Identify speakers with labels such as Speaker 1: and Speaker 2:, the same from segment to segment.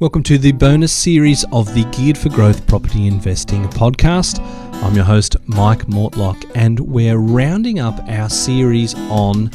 Speaker 1: Welcome to the bonus series of the Geared for Growth Property Investing podcast. I'm your host, Mike Mortlock, and we're rounding up our series on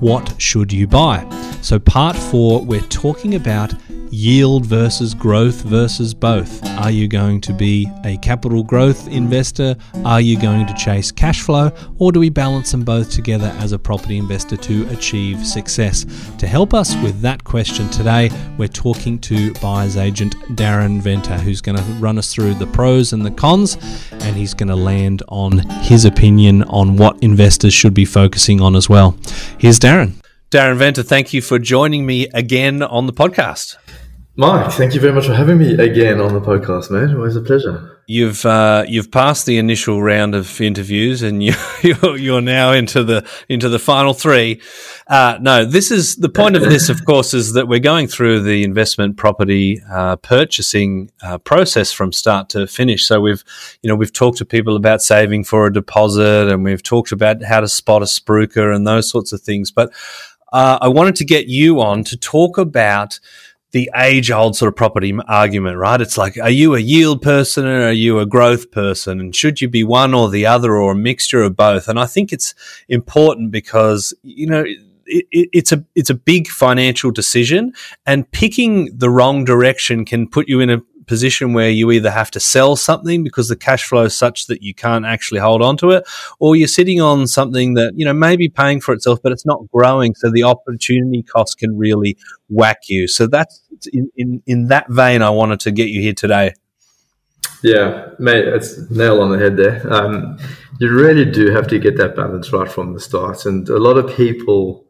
Speaker 1: what should you buy. So, part four, we're talking about yield versus growth versus both. Are you going to be a capital growth investor? Are you going to chase cash flow? Or do we balance them both together as a property investor to achieve success? To help us with that question today, we're talking to buyer's agent Darren Venter, who's going to run us through the pros and the cons, and he's going to land on his opinion on what investors should be focusing on as well. Here's Darren. Darren Venter, thank you for joining me again on the podcast.
Speaker 2: Mike, thank you very much for having me again on the podcast, man. Always a pleasure.
Speaker 1: You've uh, you've passed the initial round of interviews, and you, you're now into the into the final three. Uh, no, this is the point of this, of course, is that we're going through the investment property uh, purchasing uh, process from start to finish. So we've you know we've talked to people about saving for a deposit, and we've talked about how to spot a spruiker and those sorts of things. But uh, I wanted to get you on to talk about the age old sort of property argument, right? It's like, are you a yield person or are you a growth person? And should you be one or the other or a mixture of both? And I think it's important because, you know, it, it, it's a it's a big financial decision, and picking the wrong direction can put you in a position where you either have to sell something because the cash flow is such that you can't actually hold on to it, or you're sitting on something that, you know, maybe paying for itself, but it's not growing. So the opportunity cost can really whack you. So that's in, in, in that vein, I wanted to get you here today.
Speaker 2: Yeah, mate, it's nail on the head there. Um, you really do have to get that balance right from the start. And a lot of people,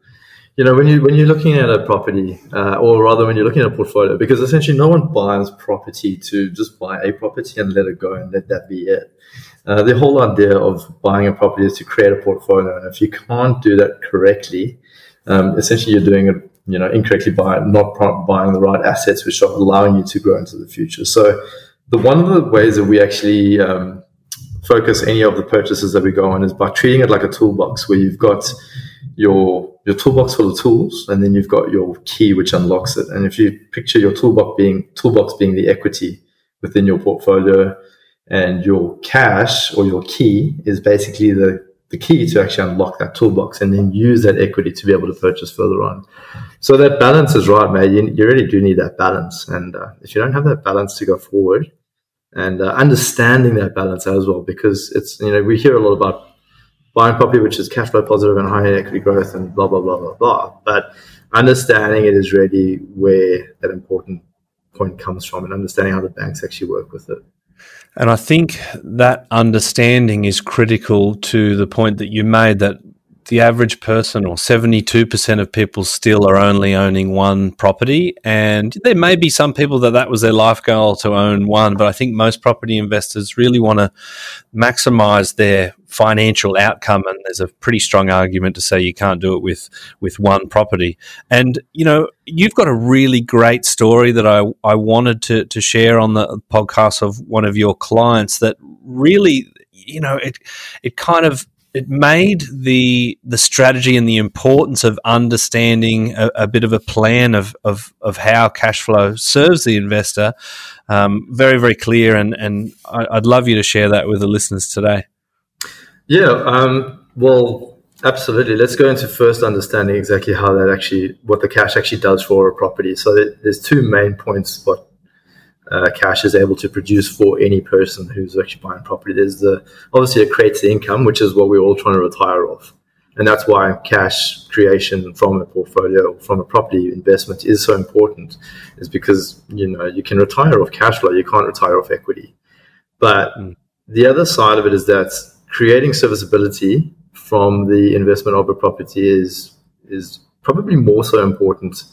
Speaker 2: you know, when you when you're looking at a property, uh, or rather when you're looking at a portfolio, because essentially no one buys property to just buy a property and let it go and let that be it. Uh, the whole idea of buying a property is to create a portfolio, and if you can't do that correctly, um, essentially you're doing it, you know, incorrectly by not buying the right assets, which are allowing you to grow into the future. So, the one of the ways that we actually um, focus any of the purchases that we go on is by treating it like a toolbox, where you've got your your toolbox full of tools, and then you've got your key which unlocks it. And if you picture your toolbox being toolbox being the equity within your portfolio, and your cash or your key is basically the the key to actually unlock that toolbox and then use that equity to be able to purchase further on. So that balance is right, man. You, you really do need that balance. And uh, if you don't have that balance to go forward and uh, understanding that balance as well, because it's, you know, we hear a lot about buying property which is cash flow positive and high equity growth and blah blah blah blah blah. But understanding it is really where that important point comes from, and understanding how the banks actually work with it.
Speaker 1: And I think that understanding is critical to the point that you made that the average person or 72% of people still are only owning one property. And there may be some people that that was their life goal to own one, but I think most property investors really want to maximize their financial outcome. And there's a pretty strong argument to say you can't do it with, with one property. And, you know, you've got a really great story that I, I wanted to, to share on the podcast of one of your clients that really, you know, it, it kind of it made the the strategy and the importance of understanding a, a bit of a plan of, of, of how cash flow serves the investor um, very very clear and and I'd love you to share that with the listeners today.
Speaker 2: Yeah, um, well, absolutely. Let's go into first understanding exactly how that actually what the cash actually does for a property. So there's two main points what uh, cash is able to produce for any person who's actually buying property. There's the obviously it creates the income, which is what we're all trying to retire off, and that's why cash creation from a portfolio, from a property investment, is so important. Is because you know you can retire off cash flow, you can't retire off equity. But mm. the other side of it is that creating serviceability from the investment of a property is is probably more so important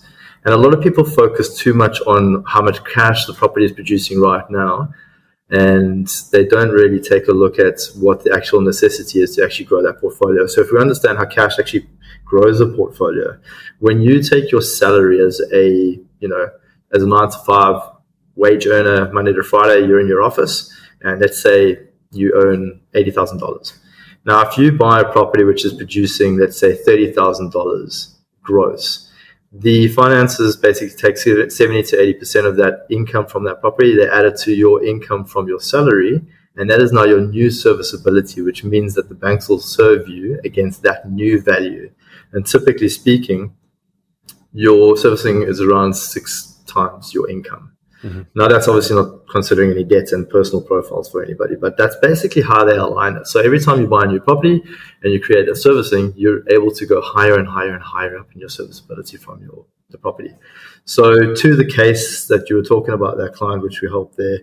Speaker 2: and a lot of people focus too much on how much cash the property is producing right now. And they don't really take a look at what the actual necessity is to actually grow that portfolio. So if we understand how cash actually grows a portfolio, when you take your salary as a, you know, as a nine to five wage earner, Monday to Friday, you're in your office, and let's say you own $80,000. Now, if you buy a property which is producing, let's say, $30,000 gross, the finances basically take 70 to 80% of that income from that property. They add it to your income from your salary. And that is now your new serviceability, which means that the banks will serve you against that new value. And typically speaking, your servicing is around six times your income. Mm-hmm. Now, that's obviously not considering any debts and personal profiles for anybody, but that's basically how they align it. So every time you buy a new property and you create a servicing, you're able to go higher and higher and higher up in your serviceability from your the property. So to the case that you were talking about, that client which we helped there,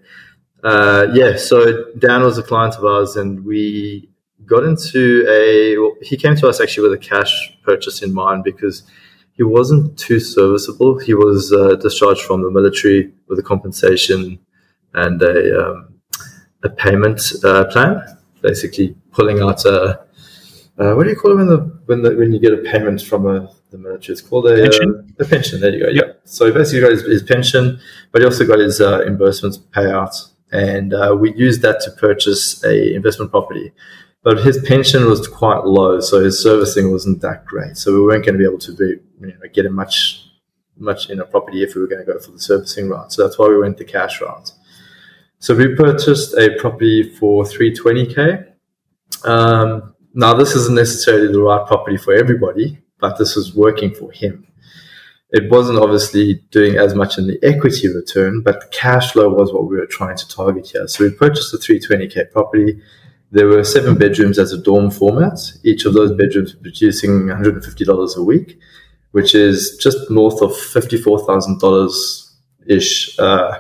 Speaker 2: uh, yeah. So Dan was a client of ours, and we got into a. Well, he came to us actually with a cash purchase in mind because he wasn't too serviceable. He was uh, discharged from the military with a compensation and a um, a payment uh, plan, basically pulling out a uh, what do you call it when the when the when you get a payment from a the military? It's called a pension. Uh, a pension. There you go. Yep. Yeah. So he basically got his, his, pension, but he also got his uh, reimbursements payout, and uh, we used that to purchase a investment property but his pension was quite low, so his servicing wasn't that great. So we weren't going to be able to be, you know, get him much, much in a property if we were going to go for the servicing route. So that's why we went the cash route. So we purchased a property for 320k. Um, now this isn't necessarily the right property for everybody, but this was working for him. It wasn't obviously doing as much in the equity return, but the cash flow was what we were trying to target here. So we purchased a 320k property there were seven bedrooms as a dorm format. Each of those bedrooms producing $150 a week, which is just north of $54,000 ish, uh,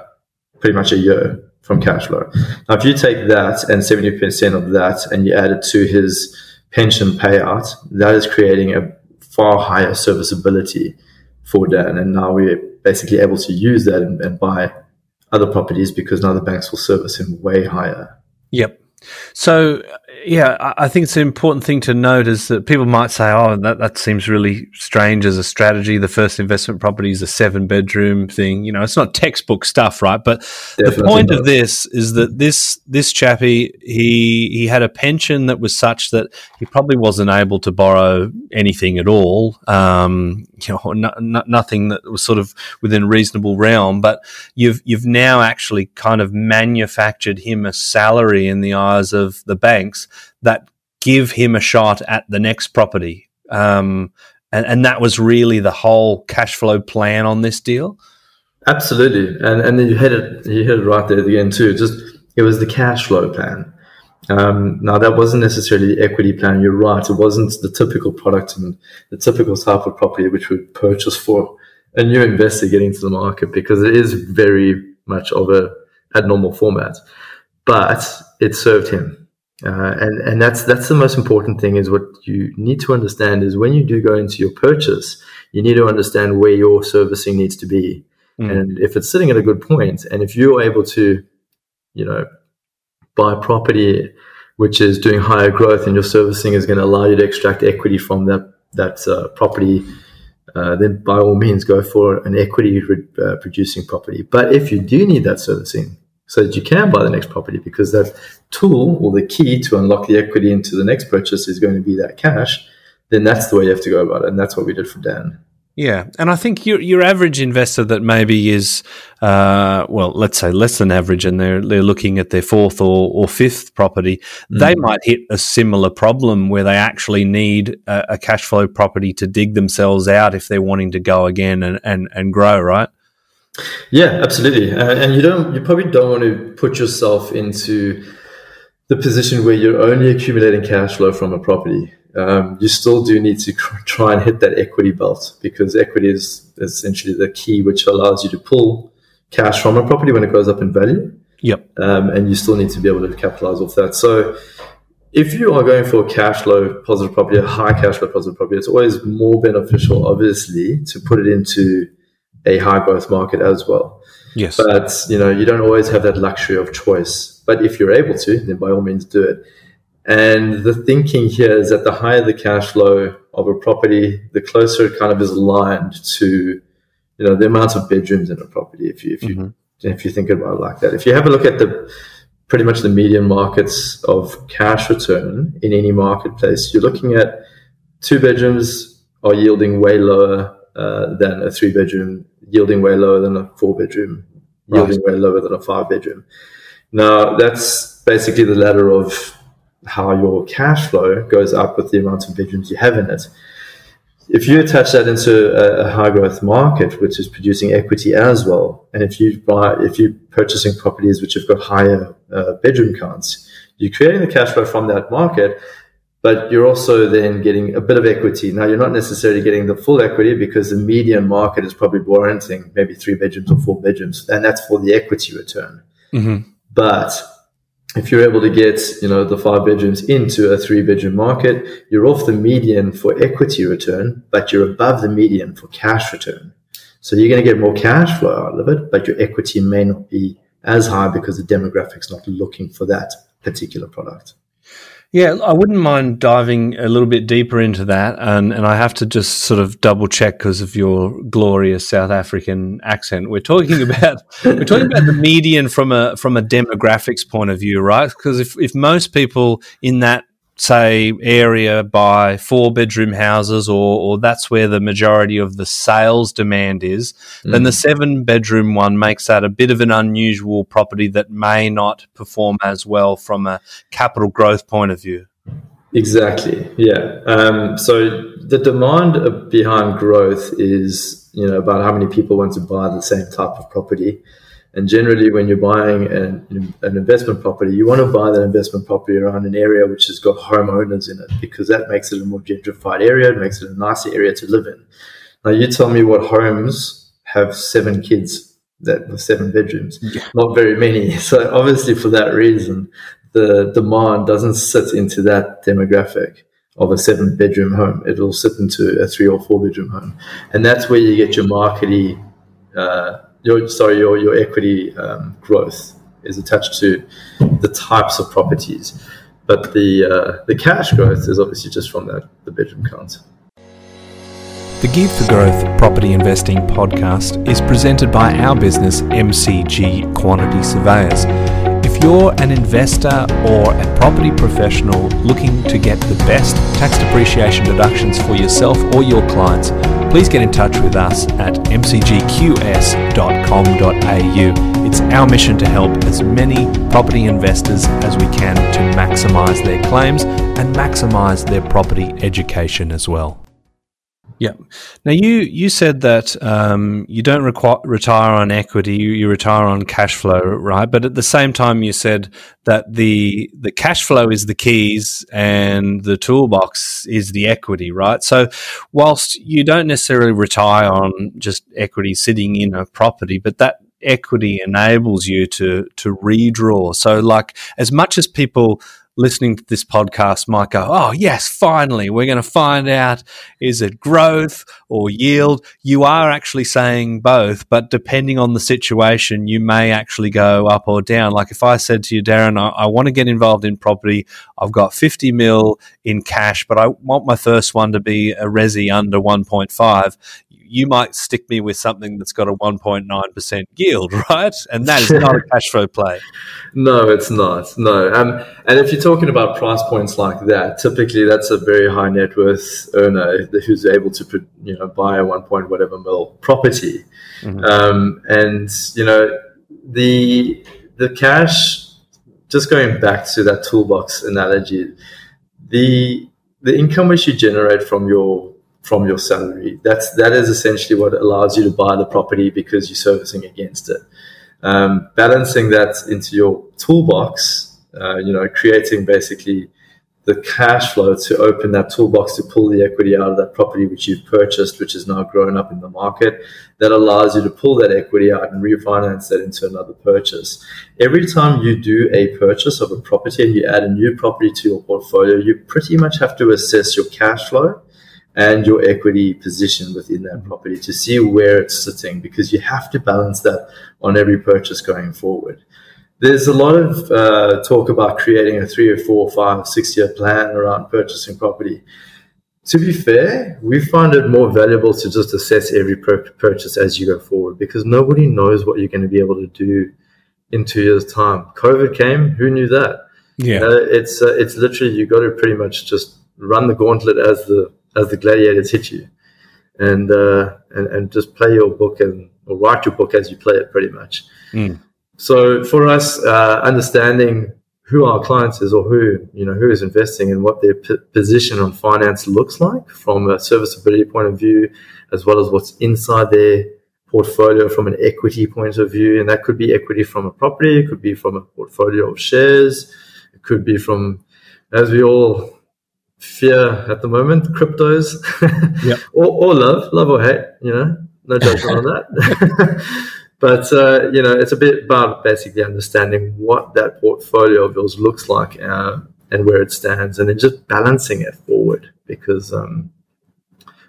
Speaker 2: pretty much a year from cash flow. Now, if you take that and 70% of that and you add it to his pension payout, that is creating a far higher serviceability for Dan. And now we're basically able to use that and, and buy other properties because now the banks will service him way higher.
Speaker 1: Yep. So, yeah, I think it's an important thing to note is that people might say, oh, that, that seems really strange as a strategy. The first investment property is a seven bedroom thing. You know, it's not textbook stuff, right? But Definitely the point not. of this is that this this chappie, he, he had a pension that was such that he probably wasn't able to borrow anything at all. Um, you know, no, no, nothing that was sort of within reasonable realm. But you've you've now actually kind of manufactured him a salary in the eyes of the banks that give him a shot at the next property. Um, and, and that was really the whole cash flow plan on this deal.
Speaker 2: Absolutely, and and then you hit it you hit it right there at the end too. Just it was the cash flow plan. Um, now that wasn't necessarily the equity plan. You're right. It wasn't the typical product and the typical type of property which would purchase for a new investor getting to the market because it is very much of a abnormal format. But it served him. Uh, and and that's that's the most important thing is what you need to understand is when you do go into your purchase, you need to understand where your servicing needs to be, mm. and if it's sitting at a good point, and if you're able to, you know, buy property which is doing higher growth, and your servicing is going to allow you to extract equity from that that uh, property, uh, then by all means go for an equity re- uh, producing property. But if you do need that servicing, so that you can buy the next property because that tool or the key to unlock the equity into the next purchase is going to be that cash, then that's the way you have to go about it. And that's what we did for Dan.
Speaker 1: Yeah, and I think your your average investor that maybe is, uh, well, let's say less than average, and they're they're looking at their fourth or, or fifth property, mm. they might hit a similar problem where they actually need a, a, cash flow property to dig themselves out if they're wanting to go again and, and, and grow, right?
Speaker 2: Yeah, absolutely. Uh, and you don't, you probably don't want to put yourself into the position where you're only accumulating cash flow from a property. Um, you still do need to try and hit that equity belt because equity is essentially the key which allows you to pull cash from a property when it goes up in value.
Speaker 1: Yep.
Speaker 2: Um, and you still need to be able to capitalize off that. So if you are going for a cash flow positive property, a high cash flow positive property, it's always more beneficial, obviously, to put it into a high growth market as well.
Speaker 1: Yes.
Speaker 2: But you know, you don't always have that luxury of choice. But if you're able to, then by all means do it. And the thinking here is that the higher the cash flow of a property, the closer it kind of is aligned to, you know, the amount of bedrooms in a property. If you if you mm-hmm. if you think about it like that, if you have a look at the pretty much the median markets of cash return in any marketplace, you're looking at two bedrooms are yielding way lower uh, than a three bedroom, yielding way lower than a four bedroom, yielding right. way lower than a five bedroom. Now, that's basically the ladder of how your cash flow goes up with the amount of bedrooms you have in it. If you attach that into a, a high growth market, which is producing equity as well, and if you buy, if you're purchasing properties which have got higher uh, bedroom counts, you're creating the cash flow from that market, but you're also then getting a bit of equity. Now, you're not necessarily getting the full equity because the median market is probably warranting maybe three bedrooms or four bedrooms, and that's for the equity return. Mm-hmm. But if you're able to get you know the five bedrooms into a three bedroom market, you're off the median for equity return, but you're above the median for cash return. So you're going to get more cash flow out of it, but your equity may not be as high because the demographic's not looking for that particular product.
Speaker 1: Yeah, I wouldn't mind diving a little bit deeper into that, and and I have to just sort of double check because of your glorious South African accent. We're talking about we're talking about the median from a from a demographics point of view, right? Because if if most people in that say area buy four bedroom houses or, or that's where the majority of the sales demand is mm. then the mm. seven bedroom one makes that a bit of an unusual property that may not perform as well from a capital growth point of view
Speaker 2: exactly yeah um, so the demand behind growth is you know about how many people want to buy the same type of property and generally, when you're buying an, an investment property, you want to buy that investment property around an area which has got homeowners in it because that makes it a more gentrified area. It makes it a nicer area to live in. Now, you tell me what homes have seven kids that with seven bedrooms? Yeah. Not very many. So, obviously, for that reason, the demand doesn't sit into that demographic of a seven bedroom home. It'll sit into a three or four bedroom home. And that's where you get your markety. Uh, your sorry your your equity um, growth is attached to the types of properties, but the uh, the cash growth is obviously just from that the bedroom count.
Speaker 3: The Geared for Growth Property Investing podcast is presented by our business MCG Quantity Surveyors. If you're an investor or a property professional looking to get the best tax depreciation deductions for yourself or your clients, please get in touch with us at mcgqs.com.au. It's our mission to help as many property investors as we can to maximise their claims and maximise their property education as well.
Speaker 1: Yeah. Now you you said that um, you don't require, retire on equity; you, you, retire on cash flow, right? But at the same time, you said that the the cash flow is the keys and the toolbox is the equity, right? So, whilst you don't necessarily retire on just equity sitting in a property, but that equity enables you to to redraw. So, like as much as people listening to this podcast might go, Oh, yes, finally, we're going to find out is it growth or yield? You are actually saying both, but depending on the situation, you may actually go up or down. Like if I said to you, Darren, I, I want to get involved in property, I've got 50 mil in cash, but I want my first one to be a resi under 1.5 you might stick me with something that's got a 1.9% yield, right? And that is not a cash flow play.
Speaker 2: No, it's not. No. Um, and if you're talking about price points like that, typically that's a very high net worth earner who's able to, you know, buy a 1 point whatever mil property. Mm-hmm. Um, and, you know, the, the cash, just going back to that toolbox analogy, the, the income which you generate from your from your salary. That's that is essentially what allows you to buy the property because you're servicing against it. Um, balancing that into your toolbox, uh, you know, creating basically the cash flow to open that toolbox to pull the equity out of that property which you've purchased, which is now grown up in the market. That allows you to pull that equity out and refinance that into another purchase. Every time you do a purchase of a property and you add a new property to your portfolio, you pretty much have to assess your cash flow and your equity position within that property to see where it's sitting because you have to balance that on every purchase going forward. There's a lot of uh, talk about creating a three or four, five, six year plan around purchasing property. To be fair, we find it more valuable to just assess every purchase as you go forward because nobody knows what you're going to be able to do in two years' time. COVID came, who knew that? Yeah, it's uh, it's literally you got to pretty much just run the gauntlet as the as the gladiators hit you. and uh, and and just play your book and or write your book as you play it, pretty much. Mm. So for us, uh, understanding who our clients is or who you know who is investing and what their p- position on finance looks like from a serviceability point of view, as well as what's inside their portfolio from an equity point of view, and that could be equity from a property, it could be from a portfolio of shares, it could be from, as we all fear at the moment, cryptos, yep. or, or love, love or hate, you know, no judgment on that. but uh, you know, it's a bit about basically understanding what that portfolio of yours looks like uh, and where it stands, and then just balancing it forward because um,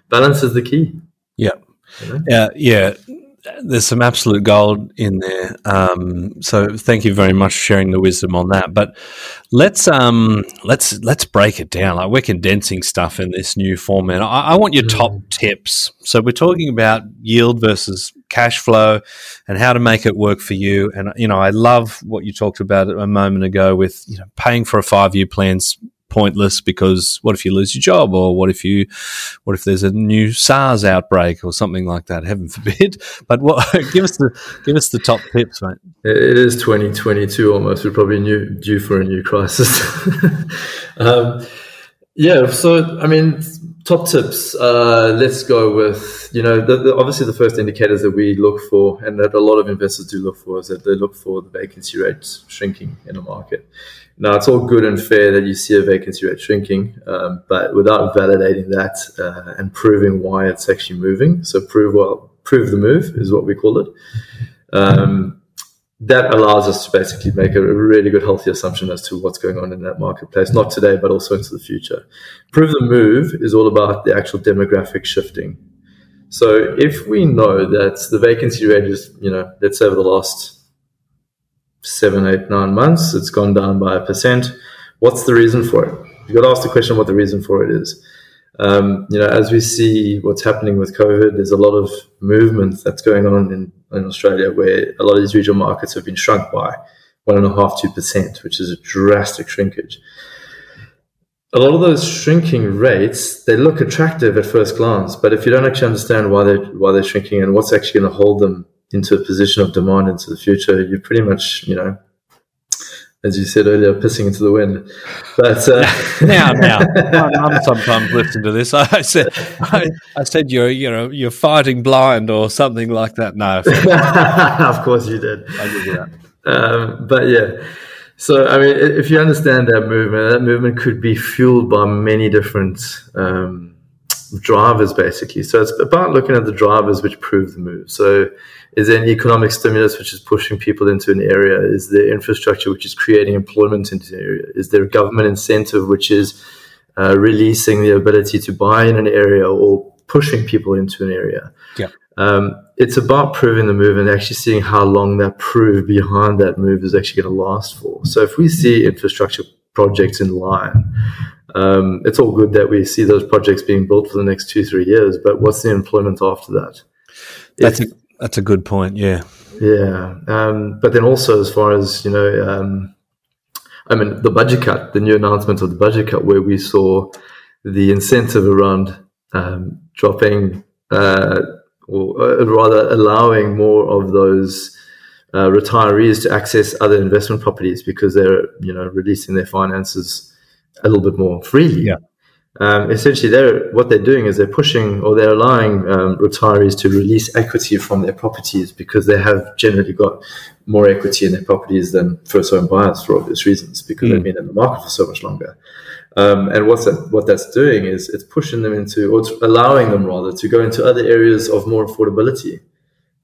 Speaker 2: balance is the key.
Speaker 1: Yeah, you know? yeah, yeah there's some absolute gold in there. Um, so thank you very much for sharing the wisdom on that. But let's um, let's let's break it down. Like we're condensing stuff in this new format. I, I want your top mm. tips. So we're talking about yield versus cash flow and how to make it work for you. And you know, I love what you talked about a moment ago with you know paying for a five year plan's pointless because what if you lose your job or what if you what if there's a new SARS outbreak or something like that? Heaven forbid. But what give us the give us the top tips mate.
Speaker 2: It is 2022 almost. We're probably new, due for a new crisis. Um, yeah so I mean top tips uh, let's go with you know the, the, obviously the first indicators that we look for and that a lot of investors do look for is that they look for the vacancy rates shrinking in a market now, it's all good and fair that you see a vacancy rate shrinking, um, but without validating that uh, and proving why it's actually moving, so prove well, prove the move is what we call it. Um, that allows us to basically make a really good, healthy assumption as to what's going on in that marketplace, not today, but also into the future. Prove the move is all about the actual demographic shifting. So if we know that the vacancy rate is, you know, let's say over the last seven, eight, nine months, it's gone down by a percent. What's the reason for it? You've got to ask the question what the reason for it is. Um, you know, as we see what's happening with COVID, there's a lot of movement that's going on in, in Australia where a lot of these regional markets have been shrunk by one and a half, two percent, which is a drastic shrinkage. A lot of those shrinking rates, they look attractive at first glance, but if you don't actually understand why they're why they're shrinking and what's actually going to hold them into a position of demand into the future, you're pretty much, you know, as you said earlier, pissing into the wind. But uh,
Speaker 1: now, now, I'm sometimes listening to this. I said, I, I, said you're, you know, you're fighting blind or something like that. No,
Speaker 2: of course you did. I did that. Um, but yeah, so I mean, if you understand that movement, that movement could be fueled by many different. Um, drivers basically. So it's about looking at the drivers which prove the move. So is there an economic stimulus which is pushing people into an area? Is there infrastructure which is creating employment into an area? Is there a government incentive which is uh, releasing the ability to buy in an area or pushing people into an area?
Speaker 1: Yeah.
Speaker 2: Um, it's about proving the move and actually seeing how long that prove behind that move is actually going to last for. So if we see infrastructure projects in line, um, it's all good that we see those projects being built for the next two, three years, but what's the employment after that?
Speaker 1: That's if, a, that's a good point. Yeah.
Speaker 2: Yeah. Um, but then also, as far as, you know, um, I mean, the budget cut, the new announcement of the budget cut, where we saw the incentive around um, dropping, uh, or uh, rather allowing more of those uh, retirees to access other investment properties because they're, you know, releasing their finances a little bit more freely.
Speaker 1: Yeah.
Speaker 2: Um, essentially, they're what they're doing is they're pushing or they're allowing um, retirees to release equity from their properties because they have generally got more equity in their properties than first home buyers for obvious reasons because mm. they've been in the market for so much longer. Um, and what's that, what that's doing is it's pushing them into, or it's allowing them rather to go into other areas of more affordability,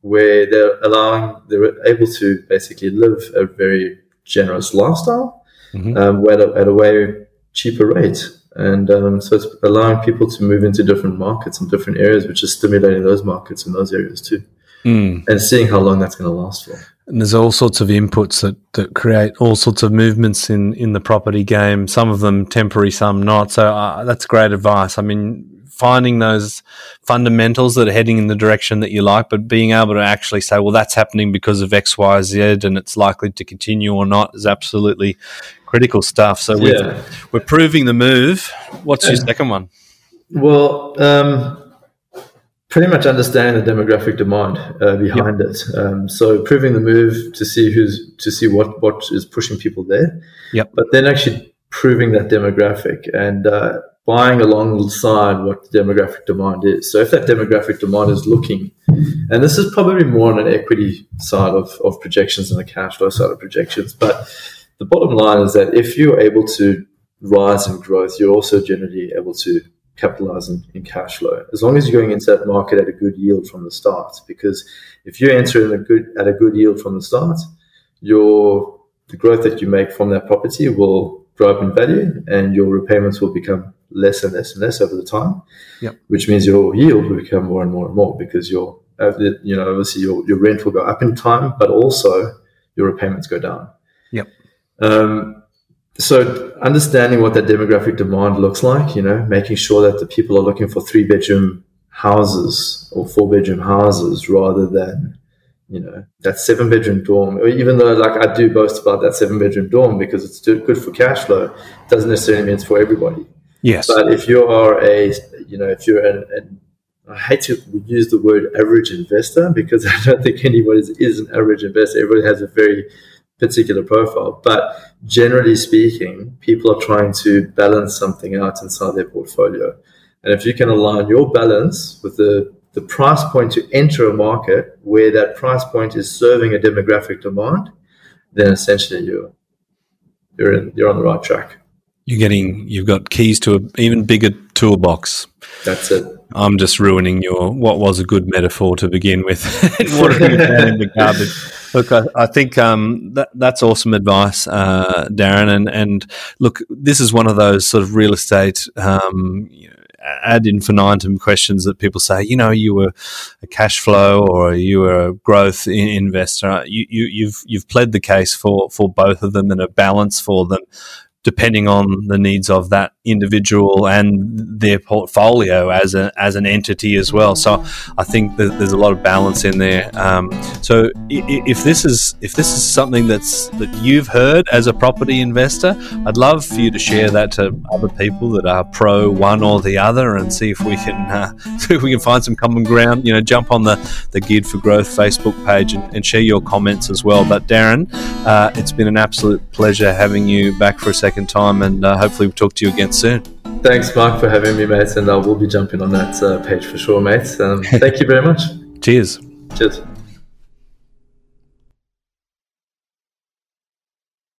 Speaker 2: where they're allowing, they're able to basically live a very generous lifestyle, mm-hmm. um, at, a, at a way cheaper rate. And um, so it's allowing people to move into different markets and different areas, which is stimulating those markets in those areas too. Mm. And seeing how long that's going to last for.
Speaker 1: And there's all sorts of inputs that, that create all sorts of movements in, in the property game, some of them temporary, some not. So uh, that's great advice. I mean, finding those fundamentals that are heading in the direction that you like, but being able to actually say, well, that's happening because of X, Y, Z, and it's likely to continue or not is absolutely critical stuff. So yeah. we're proving the move. What's your second one?
Speaker 2: Well, um, pretty much understanding the demographic demand uh, behind yep. it. Um, so proving the move to see who's to see what what is pushing people there.
Speaker 1: Yep.
Speaker 2: But then actually proving that demographic and uh, buying alongside what the demographic demand is. So if that demographic demand is looking, and this is probably more on an equity side of, of projections than a cash flow side of projections, but the bottom line is that if you're able to rise in growth, you're also generally able to capitalize in, in, cash flow as long as you're going into that market at a good yield from the start. Because if you enter in a good at a good yield from the start, your the growth that you make from that property will grow up in value, and your repayments will become less and less and less over the time.
Speaker 1: Yep.
Speaker 2: Which means your yield will become more and more and more because your you know obviously your, your rent will go up in time, but also your repayments go down.
Speaker 1: Yep.
Speaker 2: Um, so understanding what that demographic demand looks like, you know, making sure that the people are looking for three bedroom houses or four bedroom houses rather than, you know, that seven bedroom dorm. Even though, like, I do boast about that seven bedroom dorm because it's good for cash flow, doesn't necessarily mean it's for everybody.
Speaker 1: Yes.
Speaker 2: But if you are a, you know, if you're an, an I hate to use the word average investor because I don't think anybody is an average investor. Everybody has a very particular profile. But generally speaking, people are trying to balance something out inside their portfolio. And if you can align your balance with the, the price point to enter a market where that price point is serving a demographic demand, then essentially you're you're in, you're on the right track.
Speaker 1: You're getting you've got keys to an even bigger toolbox.
Speaker 2: That's it.
Speaker 1: I'm just ruining your what was a good metaphor to begin with. what have you found in the garbage? Look, I, I think um, that, that's awesome advice, uh, Darren. And, and look, this is one of those sort of real estate um, you know, ad infinitum questions that people say, you know, you were a cash flow or you were a growth investor. You, you, you've you've pled the case for for both of them and a balance for them depending on the needs of that individual and their portfolio as a, as an entity as well. So I think that there's a lot of balance in there. Um, so if this is if this is something that's that you've heard as a property investor, I'd love for you to share that to other people that are pro one or the other, and see if we can uh, see if we can find some common ground. You know, jump on the the Geared for Growth Facebook page and, and share your comments as well. But Darren, uh, it's been an absolute pleasure having you back for a second second time, and uh, hopefully we'll talk to you again soon.
Speaker 2: Thanks, Mark, for having me, mate, and I will be jumping on that uh, page for sure, mate. Um, thank you very much.
Speaker 1: Cheers.
Speaker 2: Cheers.